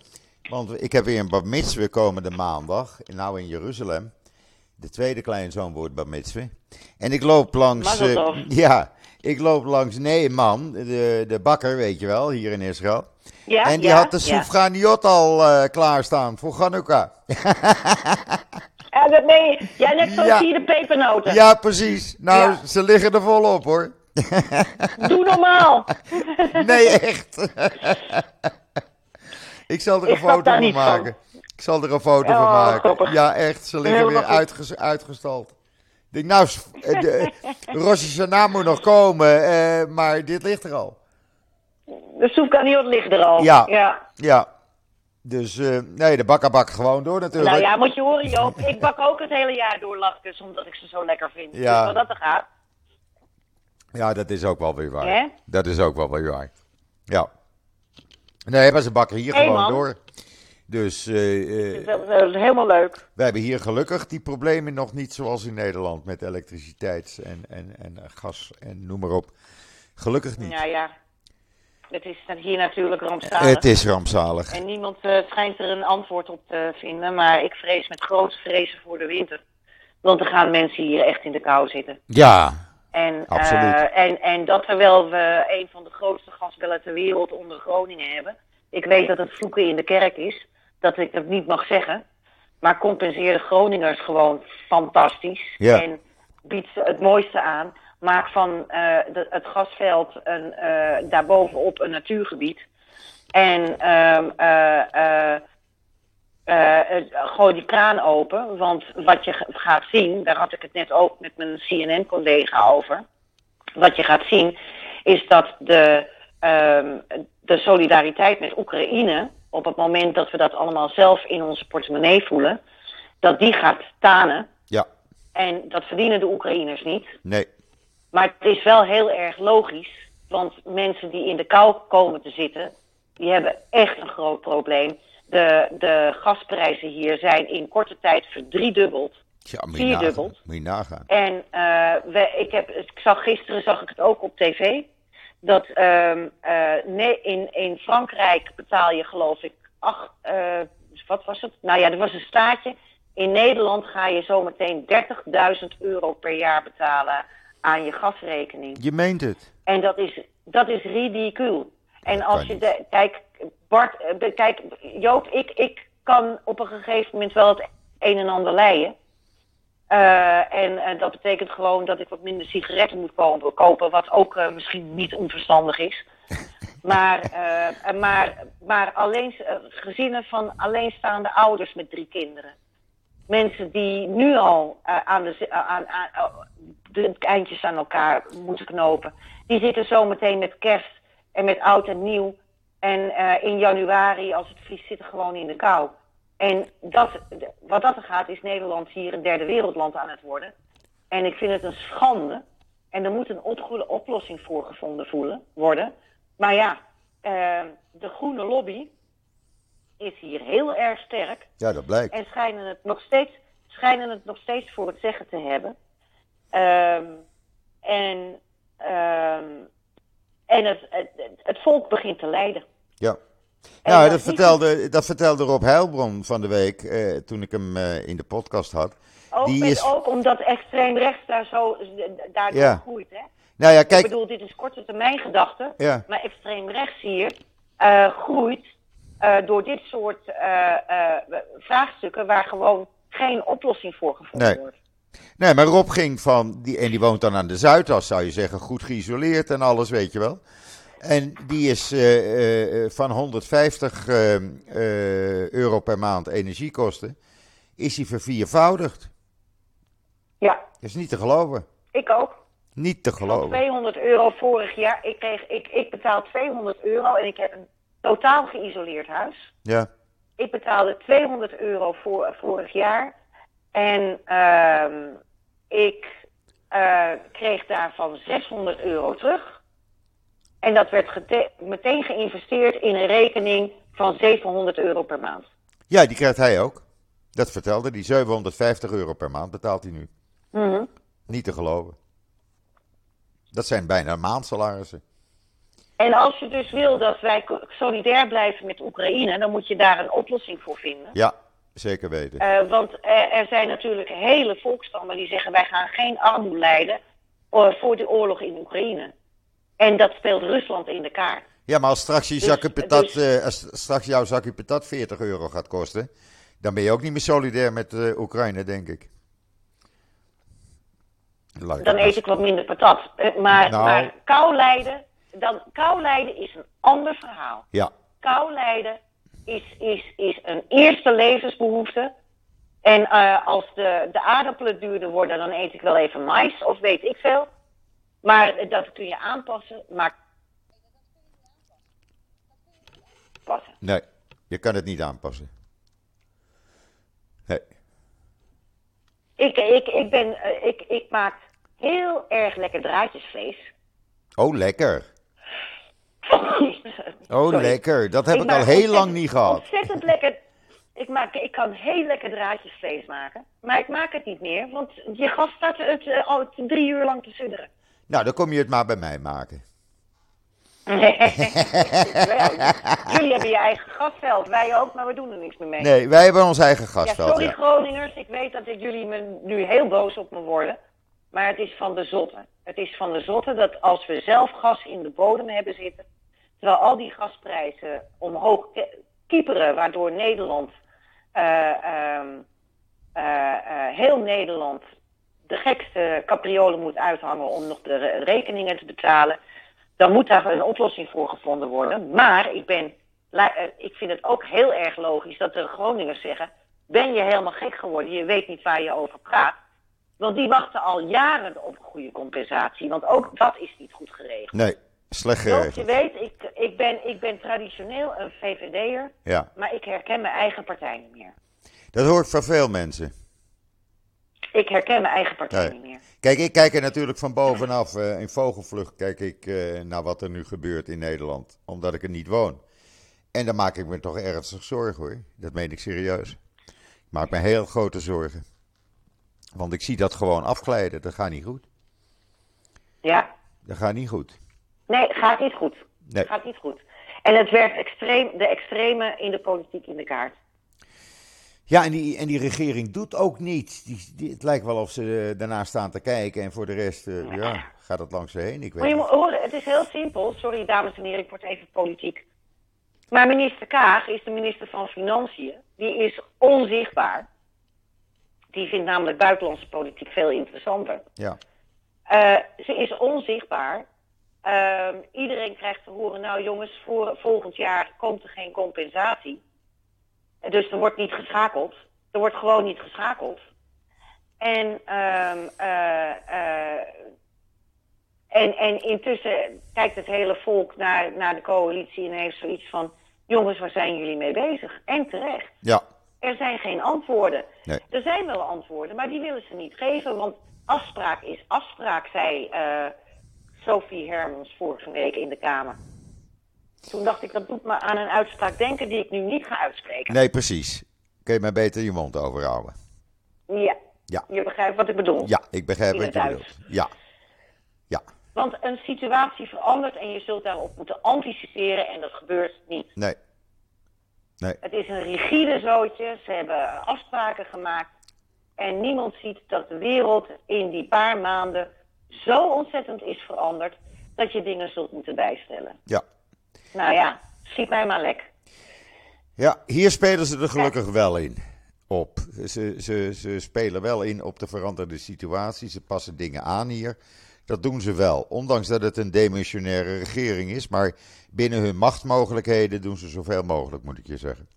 Want ik heb weer een bar mitzvah komende maandag, nou in Jeruzalem. De tweede kleinzoon wordt bar mitzvah. En ik loop langs... Eh, ja, ik loop langs Neeman, de, de bakker, weet je wel, hier in Israël. Ja, en die ja, had de ja. soefganiot al eh, klaarstaan voor Chanukka. Ja, dat je. Ja, net zoals Ja. hier de pepernoten. ja, precies. Nou, Ja. ze liggen er volop hoor. Doe normaal. Nee, echt. ik zal er een Ik foto van maken. Ik zal er een foto Oh, van maken. grappig. Ja, echt. Ze liggen weer uitges- uitgestald. Ik denk, nou, eh, de, Rosh Hashanah moet nog komen, eh, maar dit ligt er al. De soefkaniot ligt er al. Ja. ja. Ja. Dus, eh, nee, de bakker bakt gewoon door natuurlijk. Nou ja, moet je horen Joop. Ik bak ook het hele jaar door latkes, omdat ik ze zo lekker vind. Ja. Dus wat dat er gaat. Ja, dat is ook wel weer waar. Dat is ook wel weer waar. Ja. Nee, maar ze bakken hier Hey, gewoon man. door. Dus eh, eh, Dat is, dat is helemaal leuk. wij hebben hier gelukkig die problemen nog niet zoals in Nederland met elektriciteit en, en, en gas en noem maar op. Gelukkig niet. Ja, ja. Het is hier natuurlijk rampzalig. Het is rampzalig. En niemand eh, schijnt er een antwoord op te vinden. Maar ik vrees met grote vrezen voor de winter. Want er gaan mensen hier echt in de kou zitten. Ja, En, Absoluut. eh, en, en dat terwijl we een van de grootste gasbellen ter wereld onder Groningen hebben. Ik weet dat het vloeken in de kerk is, dat ik het niet mag zeggen. Maar compenseer de Groningers gewoon fantastisch. Ja. En biedt ze het mooiste aan. Maak van eh, de- het gasveld een, eh, daarbovenop een natuurgebied. En ehm eh, gooi die kraan open. Want wat je ga- gaat zien, daar had ik het net ook met mijn CNN-collega over. Wat je gaat zien, is dat de, ehm, de solidariteit met Oekraïne, op het moment dat we dat allemaal zelf in onze portemonnee voelen, dat die gaat tanen. Ja. En dat verdienen de Oekraïners niet. Nee. Maar het is wel heel erg logisch, want mensen die in de kou komen te zitten, die hebben echt een groot probleem. De, de gasprijzen hier zijn in korte tijd verdriedubbeld. Ja, moet je. Vierdubbeld. Moet je nagaan. En eh, we, ik, heb, ik zag gisteren zag ik het ook op tv. Dat ehm, eh, nee, in, in Frankrijk betaal je geloof ik acht, eh, wat was het? Nou ja, er was een staatje. In Nederland ga je zometeen 30.000 euro per jaar betalen aan je gasrekening. Je meent het. En dat is, dat is ridicuul. En Dat als je de, kijk, Bart, eh, kijk, Joop, ik, ik kan op een gegeven moment wel het een en ander leien. Eh, en eh, dat betekent gewoon dat ik wat minder sigaretten moet kopen, kopen wat ook misschien niet onverstandig is. Maar, maar, maar alleen, gezinnen van alleenstaande ouders met drie kinderen. Mensen die nu al eh, aan de, zi- aan, de eindjes aan elkaar moeten knopen. Die zitten zometeen met kerst en met oud en nieuw. En eh, in januari, als het vriest, zitten gewoon in de kou. En dat, wat dat er gaat, is Nederland hier een derde wereldland aan het worden. En ik vind het een schande. En er moet een opgoede oplossing voor gevonden voelen, worden. Maar ja, eh, de groene lobby is hier heel erg sterk. Ja, dat blijkt. En schijnen het nog steeds, schijnen het nog steeds voor het zeggen te hebben. Ehm, en ehm, en het, het, het volk begint te lijden. Ja. En Nou, dat vertelde, dat vertelde Rob Heilbron van de week, eh, toen ik hem eh, in de podcast had. Ook, Die met, is- ook omdat extreem rechts daar zo daardoor Ja. groeit. Hè? Nou ja, Ik kijk, bedoel, dit is korte termijn gedachte. Ja. Maar extreem rechts hier eh, groeit eh, door dit soort eh, eh, vraagstukken waar gewoon geen oplossing voor gevonden Nee. wordt. nee, maar Rob ging van, die, en die woont dan aan de Zuidas, zou je zeggen, goed geïsoleerd en alles, weet je wel. En die is van 150 eh, eh, euro per maand energiekosten, is hij verviervoudigd. Ja, Dat is niet te geloven. ik ook. Niet te geloven. 200 euro vorig jaar. Ik, kreeg, ik, ik betaal 200 euro en ik heb een totaal geïsoleerd huis. Ja, Ik betaalde 200 euro voor, vorig jaar. En ehm, ik eh, kreeg daarvan 600 euro terug. En dat werd meteen geïnvesteerd in een rekening van 700 euro per maand. ja die krijgt hij ook. Dat vertelde hij. 750 euro per maand betaalt hij nu. Mhm. Niet te geloven. Dat zijn bijna maandsalarissen. En als je dus wil dat wij solidair blijven met Oekraïne, dan moet je daar een oplossing voor vinden. Ja, zeker weten. Eh, want er, er zijn natuurlijk hele volkstammen die zeggen wij gaan geen armoede lijden eh, voor de oorlog in Oekraïne. En dat speelt Rusland in de kaart. Ja, maar als straks, je Dus- zakje patat, dus- eh, als straks jouw zakje patat 40 euro gaat kosten, dan ben je ook niet meer solidair met eh, Oekraïne, denk ik. Laat Dan eet ik wat minder patat. Eh, Maar, Nou. maar kou lijden, dan, kou lijden is een ander verhaal. Ja, Kou lijden is, is, is een eerste levensbehoefte. En eh, als de, de aardappelen duurder worden, dan eet ik wel even mais of weet ik veel. Maar dat kun je aanpassen. Maar passen. nee, je kan het niet aanpassen. Nee. Ik, ik, ik, ben, eh, ik, ik maak heel erg lekker draadjesvlees. Oh, lekker. Oh, Sorry. lekker. Dat heb ik, al heel lang niet gehad. Ontzettend lekker. Ik, maak, ik kan heel lekker draadjesvlees maken. Maar ik maak het niet meer, want je gast staat het al drie uur lang te sudderen. Nou, dan kom je het maar bij mij maken. Wel, Jullie hebben je eigen gasveld, wij ook, maar we doen er niks meer mee. Nee, wij hebben ons eigen ja, gasveld. sorry Ja, Groningers, ik weet dat ik jullie me nu heel boos op me worden. Maar het is van de zotte. Het is van de zotte dat als we zelf gas in de bodem hebben zitten, terwijl al die gasprijzen omhoog kieperen, waardoor Nederland, eh, ehm, eh, eh, heel Nederland, de gekste capriolen moet uithangen om nog de re- rekeningen te betalen, dan moet daar een oplossing voor gevonden worden. Maar ik, ben, ik vind het ook heel erg logisch dat de Groningers zeggen, ben je helemaal gek geworden, je weet niet waar je over praat. Want die wachten al jaren op een goede compensatie, want ook dat is niet goed geregeld. Nee, Slecht Joop, je weet, ik, ik, ben, ik ben traditioneel een VVD'er, Ja, maar ik herken mijn eigen partij niet meer. dat hoort van veel mensen. Ik herken mijn eigen partij Nee. niet meer. Kijk, ik kijk er natuurlijk van bovenaf. eh, in vogelvlucht kijk ik eh, naar wat er nu gebeurt in Nederland. Omdat ik er niet woon. En dan maak ik me toch ernstig zorgen hoor. Dat meen ik serieus. Ik maak me heel grote zorgen. Want ik zie dat gewoon afglijden. Dat gaat niet goed. Ja, Dat gaat niet goed. Nee, gaat niet goed. Nee. Gaat niet goed. En het werkt extreem, de extreme in de politiek in de kaart. Ja, en die, en die regering doet ook niet. Die, die- het lijkt wel of ze eh, daarna staan te kijken. En voor de rest, eh, ja, gaat het langs ze heen. Ik weet Maar je moet het is heel simpel. Sorry, dames en heren, ik word even politiek. Maar minister Kaag is de minister van Financiën. Die is onzichtbaar. Die vindt namelijk buitenlandse politiek veel interessanter. Ja, Eh, ze is onzichtbaar. Ehm, iedereen krijgt te horen, nou jongens, voor, volgend jaar komt er geen compensatie. Dus er wordt niet geschakeld. Er wordt gewoon niet geschakeld. En, ehm, eh, eh, en, en intussen kijkt het hele volk naar, naar de coalitie en heeft zoiets van... jongens, waar zijn jullie mee bezig? En terecht. ja, Er zijn geen antwoorden. Nee. Er zijn wel antwoorden, maar die willen ze niet geven. Want afspraak is afspraak, zei eh, Sophie Hermans vorige week in de Kamer. Toen dacht ik, dat doet me aan een uitspraak denken die ik nu niet ga uitspreken. nee, precies. Kun je maar beter je mond overhouden. Ja, Ja. je begrijpt wat ik bedoel. Ja, ik begrijp wat je bedoelt. Ja, ja, Want een situatie verandert en je zult daarop moeten anticiperen en dat gebeurt niet. nee. Nee, Het is een rigide zootje. Ze hebben afspraken gemaakt. En niemand ziet dat de wereld in die paar maanden zo ontzettend is veranderd dat je dingen zult moeten bijstellen. ja. Nou ja, schiet mij maar lek. Ja, hier spelen ze er gelukkig wel in. Op. Ze, ze, ze spelen wel in op de veranderde situatie. Ze passen dingen aan hier. Dat doen ze wel. Ondanks dat het een demissionaire regering is. Maar binnen hun machtmogelijkheden doen ze zoveel mogelijk, moet ik je zeggen.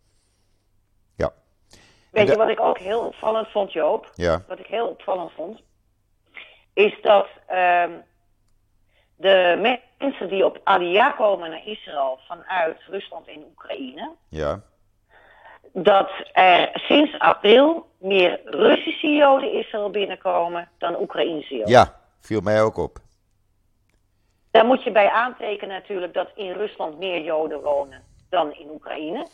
Ja, Weet je wat ik ook heel opvallend vond, Joop? ja, Wat ik heel opvallend vond, is dat ehm, de mensen die op Aliyah komen naar Israël vanuit Rusland en Oekraïne, ja. dat er sinds april meer Russische Joden Israël binnenkomen dan Oekraïnse Joden. Ja, viel mij ook op. Daar moet je bij aantekenen natuurlijk dat in Rusland meer Joden wonen dan in Oekraïne.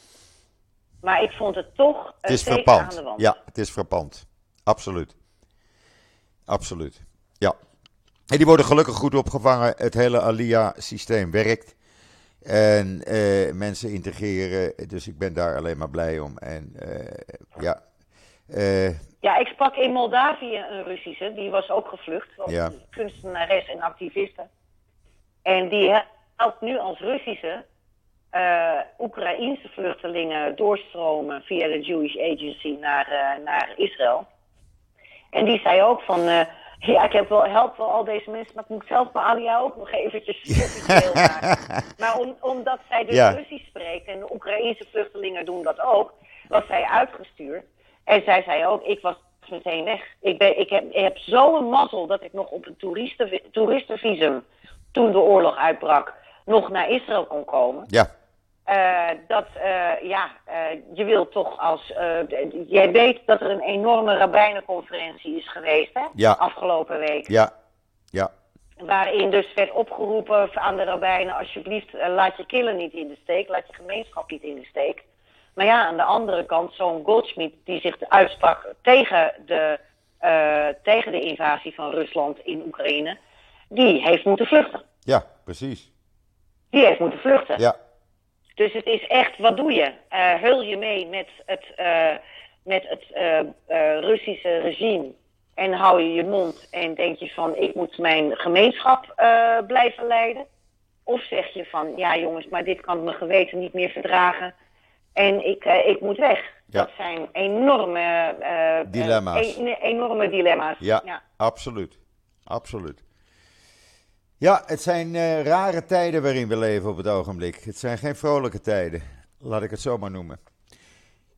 Maar ik vond het toch Het een is teken aan de wand. Ja, het is frappant. Absoluut. Absoluut. Ja. En die worden gelukkig goed opgevangen. Het hele Alia-systeem werkt. En eh, mensen integreren. Dus ik ben daar alleen maar blij om. En eh, ja. Eh, Ja, ik sprak in Moldavië een Russische, die was ook gevlucht. Ja. kunstenares en activiste. En die helpt nu als Russische eh Oekraïense vluchtelingen doorstromen via de Jewish Agency naar, naar Israël. En die zei ook van, ja, ik heb wel, help wel al deze mensen, maar ik moet zelf mijn alia ook nog eventjes maken. Maar om, omdat zij dus Ja. Russisch spreekt en de Oekraïense vluchtelingen doen dat ook, was zij uitgestuurd. En zij zei ook, ik was meteen weg. Ik, ben, ik heb, ik heb zo'n mazzel dat ik nog op een toeristen, toeristenvisum, toen de oorlog uitbrak, nog naar Israël kon komen. ja, Eh, dat, eh, ja, eh, je wilt toch als. jij weet dat er een enorme rabbijnenconferentie is geweest, hè? Ja. Afgelopen week. ja, ja, Waarin dus werd opgeroepen aan de rabbijnen: alsjeblieft, laat je killen niet in de steek, laat je gemeenschap niet in de steek. Maar ja, aan de andere kant, zo'n Goldschmidt die zich uitsprak tegen de, tegen de invasie van Rusland in Oekraïne, die heeft moeten vluchten. ja, precies. Die heeft moeten vluchten. Ja, Dus het is echt, wat doe je? Eh hul je mee met het, eh, met het eh, Russische regime en hou je je mond en denk je van ik moet mijn gemeenschap blijven leiden? Of zeg je van ja jongens, maar dit kan mijn geweten niet meer verdragen en ik, ik moet weg. Ja. Dat zijn enorme Dilemma's. e- enorme dilemma's. ja, absoluut. Absoluut. Ja, het zijn eh, rare tijden waarin we leven op het ogenblik. Het zijn geen vrolijke tijden, laat ik het zo maar noemen.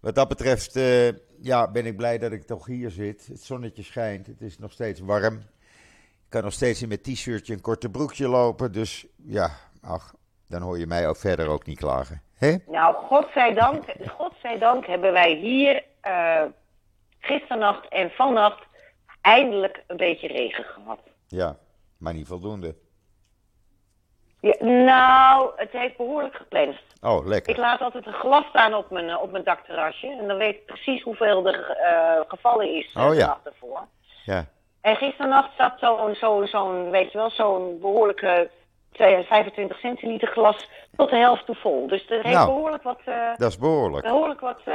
Wat dat betreft eh, ja, ben ik blij dat ik toch hier zit. Het zonnetje schijnt, het is nog steeds warm. Ik kan nog steeds in mijn t-shirtje en korte broekje lopen. Dus ja, ach, dan hoor je mij ook verder ook niet klagen. Hè? Nou, godzijdank, godzijdank hebben wij hier uh, gisternacht en vannacht eindelijk een beetje regen gehad. Ja, maar niet voldoende. Ja, nou, het heeft behoorlijk gepland. Oh, lekker. Ik laat altijd een glas staan op mijn, eh, op mijn dakterrasje. En dan weet ik precies hoeveel er uh, gevallen is oh, de ja. ervoor. Ja. En gisternacht zat zo'n, zo'n, zo'n weet je wel, zo'n behoorlijke 25 centiliter glas tot de helft toe vol. Dus er heeft Nou, behoorlijk wat... Uh, Dat is behoorlijk. behoorlijk wat... Uh,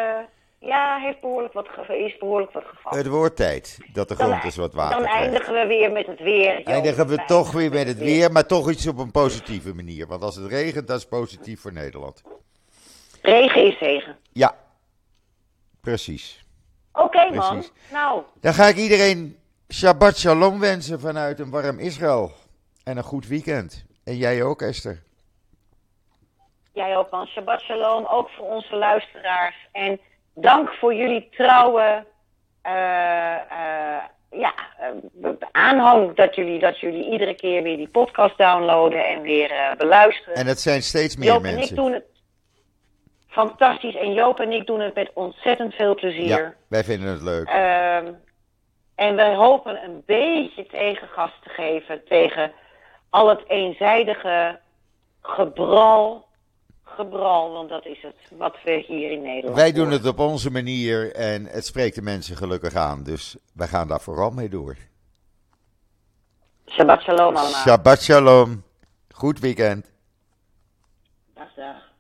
ja, heeft behoorlijk wat, is behoorlijk wat gevallen. Het wordt tijd dat de grond eens wat water dan krijgt. eindigen we weer met het weer. Eindigen we toch weer met het weer, maar toch iets op een positieve manier. Want als het regent, dat is positief voor Nederland. Regen is zegen. Ja, precies. Oké man. Nou, Dan ga ik iedereen Shabbat Shalom wensen vanuit een warm Israël. En een goed weekend. En jij ook, Esther. jij ook man. Shabbat shalom, ook voor onze luisteraars. En dank voor jullie trouwe eh, eh, ja, eh, aanhang. Dat jullie, dat jullie iedere keer weer die podcast downloaden en weer beluisteren. En het zijn steeds meer Joop en ik mensen. doen het fantastisch. En Joop en ik doen het met ontzettend veel plezier. Ja, wij vinden het leuk. Ehm, en wij hopen een beetje tegengas te geven tegen al het eenzijdige gebral. Gebral, want dat is het wat we hier in Nederland Wij doen het op onze manier en het spreekt de mensen gelukkig aan. Dus wij gaan daar vooral mee door. Shabbat shalom allemaal. Shabbat Shalom. Goed weekend. Dag, dag.